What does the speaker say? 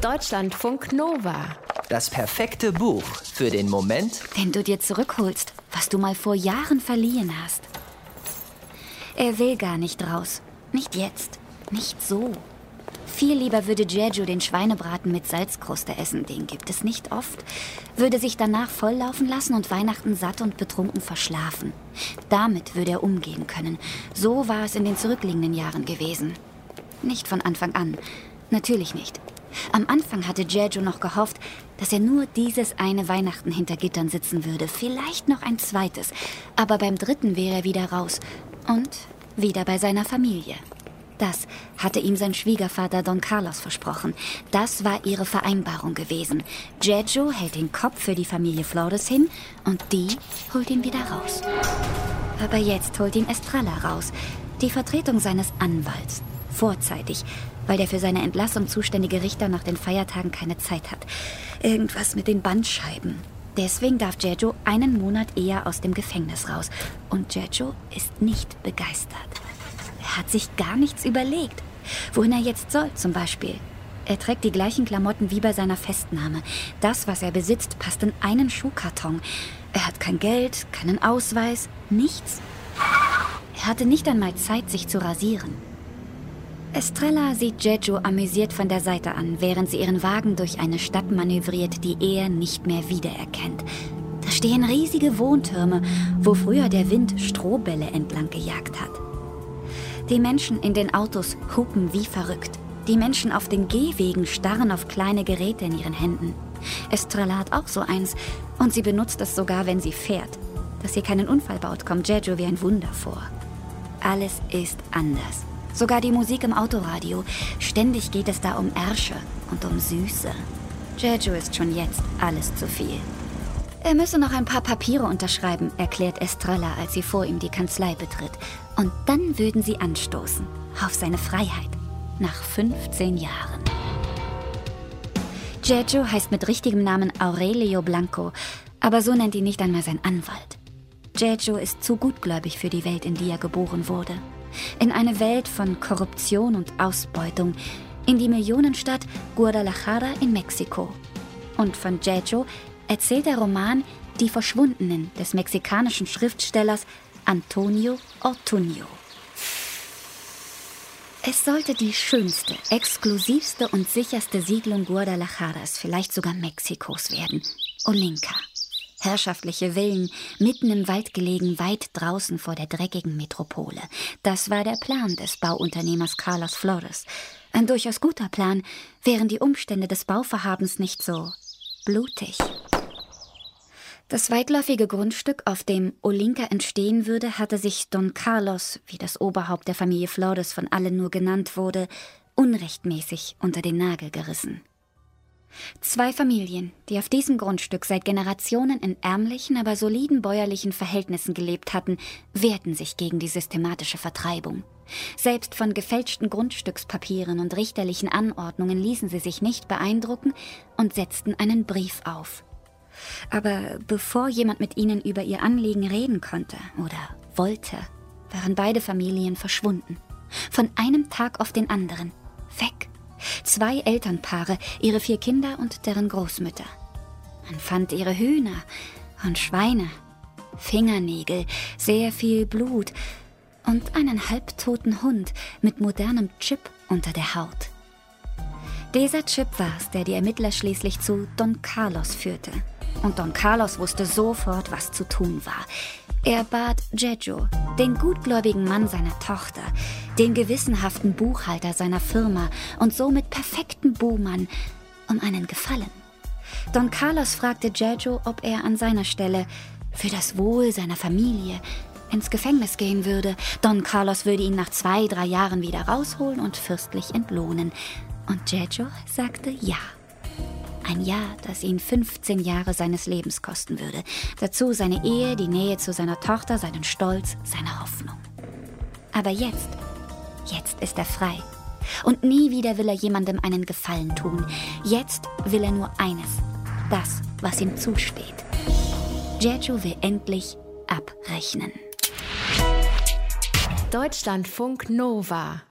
Deutschlandfunk Nova. Das perfekte Buch für den Moment, wenn du dir zurückholst, was du mal vor Jahren verliehen hast. Er will gar nicht raus. Nicht jetzt. Nicht so. Viel lieber würde Jeju den Schweinebraten mit Salzkruste essen, den gibt es nicht oft, würde sich danach volllaufen lassen und Weihnachten satt und betrunken verschlafen. Damit würde er umgehen können. So war es in den zurückliegenden Jahren gewesen. Nicht von Anfang an. Natürlich nicht. Am Anfang hatte Jeju noch gehofft, dass er nur dieses eine Weihnachten hinter Gittern sitzen würde, vielleicht noch ein zweites, aber beim dritten wäre er wieder raus und wieder bei seiner Familie. Das hatte ihm sein Schwiegervater Don Carlos versprochen. Das war ihre Vereinbarung gewesen. Jeju hält den Kopf für die Familie Flores hin und die holt ihn wieder raus. Aber jetzt holt ihn Estrella raus, die Vertretung seines Anwalts. Vorzeitig, weil der für seine Entlassung zuständige Richter nach den Feiertagen keine Zeit hat. Irgendwas mit den Bandscheiben. Deswegen darf Jeju einen Monat eher aus dem Gefängnis raus. Und Jeju ist nicht begeistert. Er hat sich gar nichts überlegt. Wohin er jetzt soll, zum Beispiel. Er trägt die gleichen Klamotten wie bei seiner Festnahme. Das, was er besitzt, passt in einen Schuhkarton. Er hat kein Geld, keinen Ausweis, nichts. Er hatte nicht einmal Zeit, sich zu rasieren. Estrella sieht Jeju amüsiert von der Seite an, während sie ihren Wagen durch eine Stadt manövriert, die er nicht mehr wiedererkennt. Da stehen riesige Wohntürme, wo früher der Wind Strohbälle entlang gejagt hat. Die Menschen in den Autos hupen wie verrückt. Die Menschen auf den Gehwegen starren auf kleine Geräte in ihren Händen. Estrella hat auch so eins und sie benutzt es sogar, wenn sie fährt. Dass sie keinen Unfall baut, kommt Jeju wie ein Wunder vor. Alles ist anders. Sogar die Musik im Autoradio. Ständig geht es da um Ärsche und um Süße. Jeju ist schon jetzt alles zu viel. Er müsse noch ein paar Papiere unterschreiben, erklärt Estrella, als sie vor ihm die Kanzlei betritt. Und dann würden sie anstoßen. Auf seine Freiheit. Nach 15 Jahren. Jeju heißt mit richtigem Namen Aurelio Blanco, aber so nennt ihn nicht einmal sein Anwalt. Jeju ist zu gutgläubig für die Welt, in die er geboren wurde in eine Welt von Korruption und Ausbeutung, in die Millionenstadt Guadalajara in Mexiko. Und von Jejo erzählt der Roman Die Verschwundenen des mexikanischen Schriftstellers Antonio Ortuño. Es sollte die schönste, exklusivste und sicherste Siedlung Guadalajaras, vielleicht sogar Mexikos werden. Olinka. Herrschaftliche Villen, mitten im Wald gelegen, weit draußen vor der dreckigen Metropole. Das war der Plan des Bauunternehmers Carlos Flores. Ein durchaus guter Plan, wären die Umstände des Bauvorhabens nicht so blutig. Das weitläufige Grundstück, auf dem Olinka entstehen würde, hatte sich Don Carlos, wie das Oberhaupt der Familie Flores von allen nur genannt wurde, unrechtmäßig unter den Nagel gerissen. Zwei Familien, die auf diesem Grundstück seit Generationen in ärmlichen, aber soliden bäuerlichen Verhältnissen gelebt hatten, wehrten sich gegen die systematische Vertreibung. Selbst von gefälschten Grundstückspapieren und richterlichen Anordnungen ließen sie sich nicht beeindrucken und setzten einen Brief auf. Aber bevor jemand mit ihnen über ihr Anliegen reden konnte oder wollte, waren beide Familien verschwunden. Von einem Tag auf den anderen. Weg. Zwei Elternpaare, ihre vier Kinder und deren Großmütter. Man fand ihre Hühner und Schweine, Fingernägel, sehr viel Blut und einen halbtoten Hund mit modernem Chip unter der Haut. Dieser Chip war es, der die Ermittler schließlich zu Don Carlos führte. Und Don Carlos wusste sofort, was zu tun war. Er bat Jejo, den gutgläubigen Mann seiner Tochter, den gewissenhaften Buchhalter seiner Firma und somit perfekten Buhmann, um einen Gefallen. Don Carlos fragte Jejo, ob er an seiner Stelle für das Wohl seiner Familie ins Gefängnis gehen würde. Don Carlos würde ihn nach zwei, drei Jahren wieder rausholen und fürstlich entlohnen. Und Jejo sagte ja. Ein Ja, das ihn 15 Jahre seines Lebens kosten würde. Dazu seine Ehe, die Nähe zu seiner Tochter, seinen Stolz, seine Hoffnung. Aber jetzt, jetzt ist er frei. Und nie wieder will er jemandem einen Gefallen tun. Jetzt will er nur eines. Das, was ihm zusteht. Jeju will endlich abrechnen. Deutschlandfunk Nova